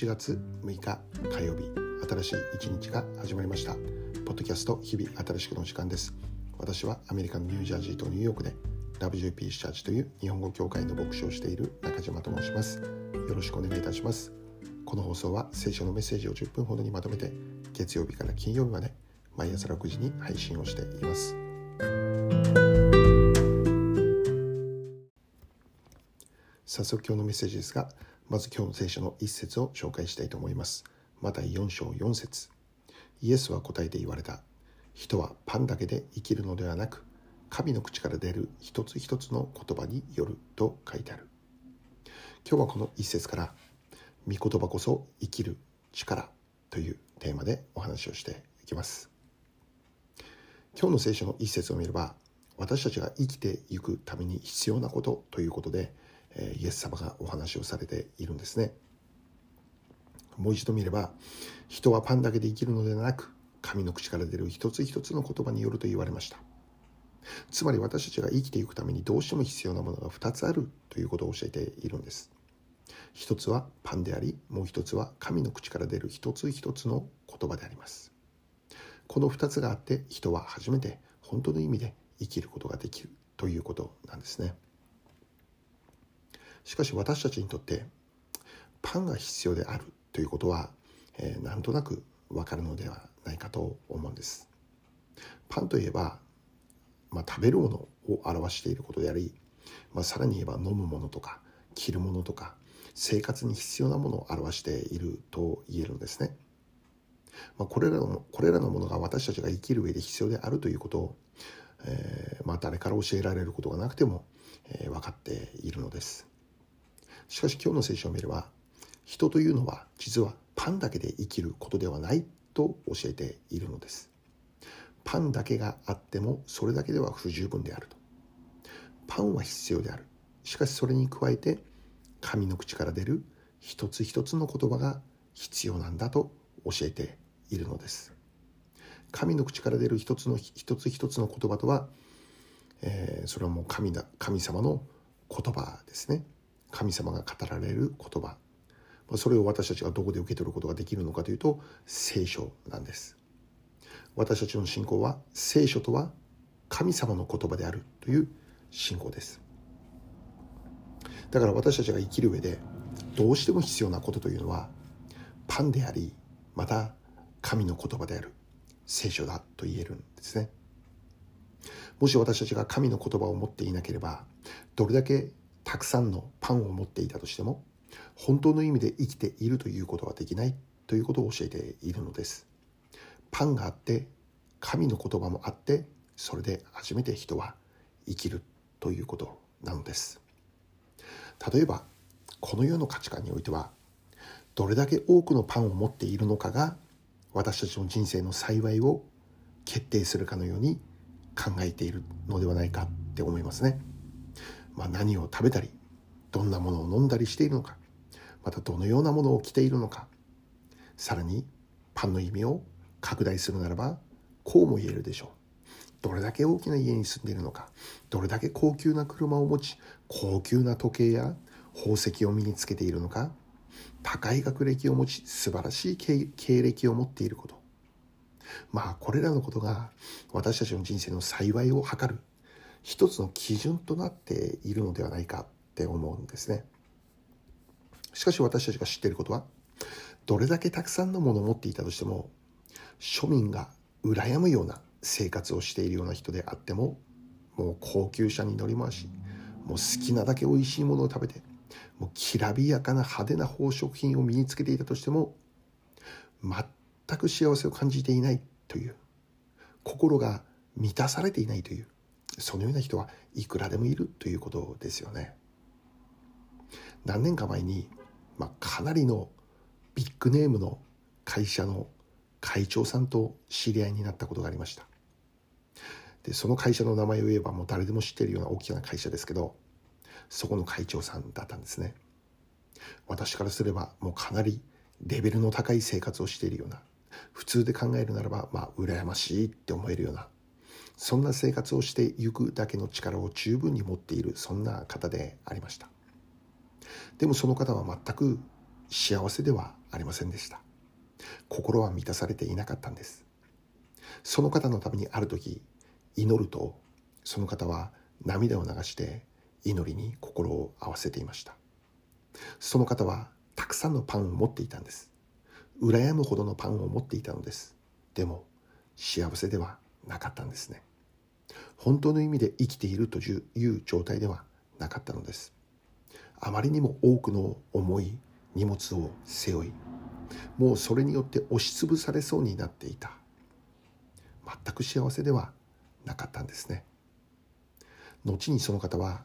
7月6日火曜日新しい一日が始まりました。ポッドキャスト日々新しくの時間です。私はアメリカのニュージャージーとニューヨークで WJP チャーチという日本語協会の牧師をしている中島と申します。よろしくお願いいたします。この放送は聖書のメッセージを10分ほどにまとめて月曜日から金曜日まで毎朝6時に配信をしています。早速今日のメッセージですがまず今日の聖書の一節を紹介したいと思います。また4章4節。イエスは答えて言われた。人はパンだけで生きるのではなく神の口から出る一つ一つの言葉によると書いてある。今日はこの一節から御言葉こそ生きる力というテーマでお話をしていきます。今日の聖書の一節を見れば私たちが生きていくために必要なことということでイエス様がお話をされているんですね。もう一度見れば人はパンだけで生きるのではなく神の口から出る一つ一つの言葉によると言われました。つまり私たちが生きていくためにどうしても必要なものが2つあるということを教えているんです。一つはパンでありもう一つは神の口から出る一つ一つの言葉であります。この2つがあって人は初めて本当の意味で生きることができるということなんですね。しかし私たちにとってパンが必要であるということは、えー、なんとなくわかるのではないかと思うんです。パンといえば、まあ、食べるものを表していることであり、まあ、さらに言えば飲むものとか着るものとか生活に必要なものを表していると言えるんですね。まあ、これらのこれらのものが私たちが生きる上で必要であるということを、えー、まあ、誰から教えられることがなくても、えー、分かっているのです。しかし今日の聖書を見れば人というのは実はパンだけで生きることではないと教えているのです。パンだけがあってもそれだけでは不十分であると。パンは必要である。しかしそれに加えて神の口から出る一つ一つの言葉が必要なんだと教えているのです。神の口から出る一つの一つ一つの言葉とは、えー、それはもう神だ神様の言葉ですね。神様が語られる言葉。それを私たちがどこで受け取ることができるのかというと聖書なんです。私たちの信仰は聖書とは神様の言葉であるという信仰です。だから私たちが生きる上でどうしても必要なことというのはパンでありまた神の言葉である。聖書だと言えるんですね。もし私たちが神の言葉を持っていなければどれだけたくさんのパンを持っていたとしても本当の意味で生きているということはできないということを教えているのですパンがあって神の言葉もあってそれで初めて人は生きるということなのです例えばこの世の価値観においてはどれだけ多くのパンを持っているのかが私たちの人生の幸いを決定するかのように考えているのではないかって思いますね。まあ、何を食べたりどんなものを飲んだりしているのかまたどのようなものを着ているのかさらにパンの意味を拡大するならばこうも言えるでしょう。どれだけ大きな家に住んでいるのかどれだけ高級な車を持ち高級な時計や宝石を身につけているのか高い学歴を持ち素晴らしい経歴を持っていること。まあこれらのことが私たちの人生の幸いを図る一つの基準となっているのではないかって思うんですね。しかし私たちが知っていることはどれだけたくさんのものを持っていたとしても庶民が羨むような生活をしているような人であってももう高級車に乗り回しもう好きなだけ美味しいものを食べてもうきらびやかな派手な宝飾品を身につけていたとしても全く幸せを感じていないという心が満たされていないというそのような人はいくらでもいるということですよね。何年か前に、まあ、かなりのビッグネームの会社の会長さんと知り合いになったことがありました。でその会社の名前を言えばもう誰でも知ってるような大きな会社ですけどそこの会長さんだったんですね私からすればもうかなりレベルの高い生活をしているような普通で考えるならばまあ羨ましいって思えるようなそんな生活をしていくだけの力を十分に持っているそんな方でありました。でもその方は全く幸せではありませんでした。心は満たされていなかったんです。その方のためにある時祈るとその方は涙を流して祈りに心を合わせていました。その方はたくさんのパンを持っていたんです。羨むほどのパンを持っていたのです。でも幸せではなかったんですね。本当の意味で生きているという状態ではなかったのです。あまりにも多くの重い荷物を背負いもうそれによって押しつぶされそうになっていた。全く幸せではなかったんですね。後にその方は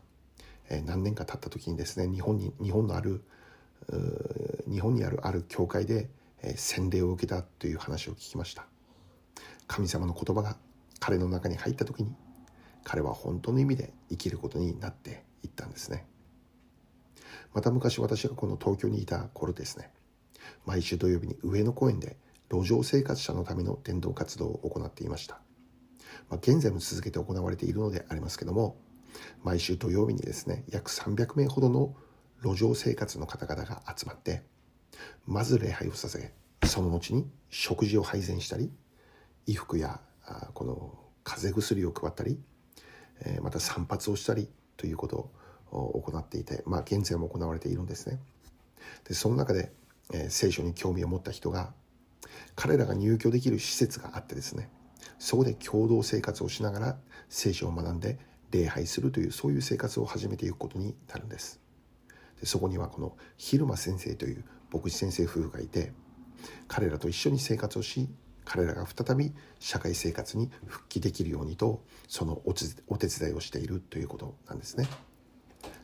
何年か経った時にですね日本に日本のある日本にあるある教会で洗礼を受けたという話を聞きました。神様の言葉が彼の中に入った時に彼は本当の意味で生きることになっていったんですね。また昔私がこの東京にいた頃ですね毎週土曜日に上野公園で路上生活者のための伝道活動を行っていました、まあ、現在も続けて行われているのでありますけども毎週土曜日にですね約300名ほどの路上生活の方々が集まってまず礼拝を捧げその後に食事を配膳したり衣服やこの風邪薬を配ったりまた散髪をしたりということを行っていて、まあ、現在も行われているんですね。でその中で、え、聖書に興味を持った人が彼らが入居できる施設があってですねそこで共同生活をしながら聖書を学んで礼拝するというそういう生活を始めていくことになるんですでそこにはこの蛭間先生という牧師先生夫婦がいて彼らと一緒に生活をし彼らが再び社会生活に復帰できるようにとそのお手伝いをしているということなんですね。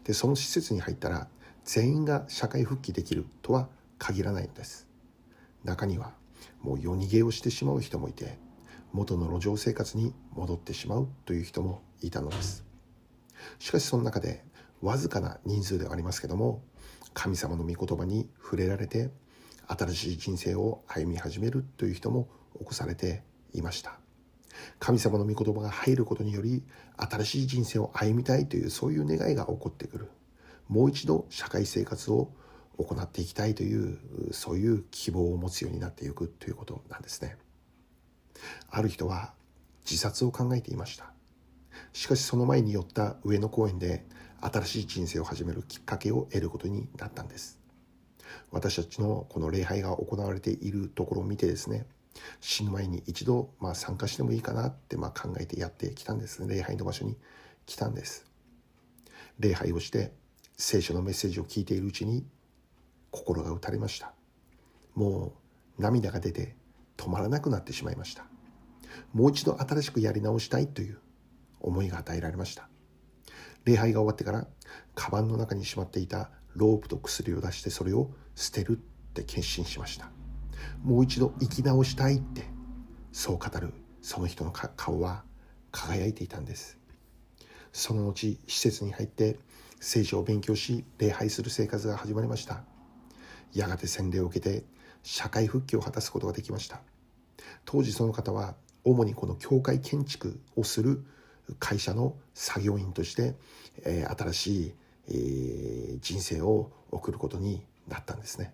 でその施設に入ったら全員が社会復帰できるとは限らないのです。中にはもう夜逃げをしてしまう人もいて元の路上生活に戻ってしまうという人もいたのです。しかしその中でわずかな人数ではありますけども神様の御言葉に触れられて新しい人生を歩み始めるという人も起こされていました。神様の御言葉が入ることにより新しい人生を歩みたいというそういう願いが起こってくる。もう一度社会生活を行っていきたいというそういう希望を持つようになっていくということなんですね。ある人は自殺を考えていました。しかしその前に寄った上野公園で新しい人生を始めるきっかけを得ることになったんです。私たちのこの礼拝が行われているところを見てですね死ぬ前に一度まあ参加してもいいかなってまあ考えてやってきたんです。礼拝の場所に来たんです。礼拝をして聖書のメッセージを聞いているうちに心が打たれました。もう涙が出て止まらなくなってしまいました。もう一度新しくやり直したいという思いが与えられました。礼拝が終わってからカバンの中にしまっていたロープと薬を出してそれを捨てるって決心しました。もう一度生き直したいってそう語るその人の顔は輝いていたんです。その後施設に入って聖書を勉強し礼拝する生活が始まりました。やがて洗礼を受けて社会復帰を果たすことができました。当時その方は主にこの教会建築をする会社の作業員として、えー、新しい、えー、人生を送ることになったんですね。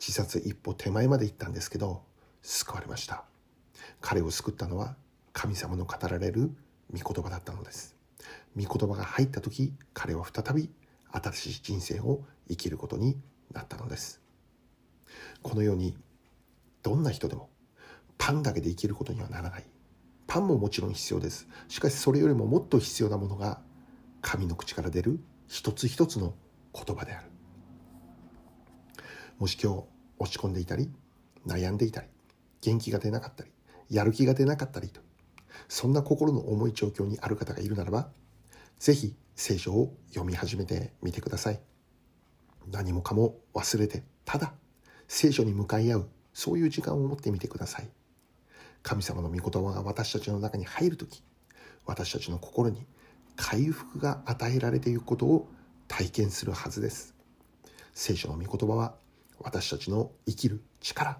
自殺一歩手前まで行ったんですけど救われました。彼を救ったのは神様の語られる御言葉だったのです。御言葉が入った時彼は再び新しい人生を生きることになったのです。このようにどんな人でもパンだけで生きることにはならない。パンももちろん必要です。しかしそれよりももっと必要なものが神の口から出る一つ一つの言葉である。もし今日落ち込んでいたり悩んでいたり元気が出なかったりやる気が出なかったりとそんな心の重い状況にある方がいるならば是非聖書を読み始めてみてください。何もかも忘れてただ聖書に向かい合うそういう時間を持ってみてください。神様の御言葉が私たちの中に入る時私たちの心に回復が与えられていくことを体験するはずです。聖書の御言葉は私たちの生きる力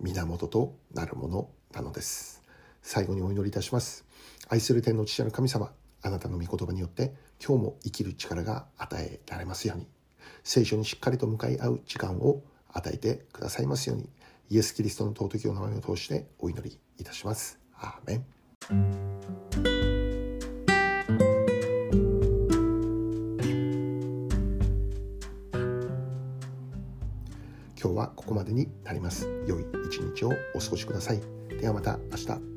源となるものなのです。最後にお祈りいたします。愛する天の父なる神様あなたの御言葉によって今日も生きる力が与えられますように。聖書にしっかりと向かい合う時間を与えてくださいますように。イエス・キリストの尊きお名前を通してお祈りいたします。アーメン。今日はここまでになります。良い一日をお過ごしください。ではまた明日。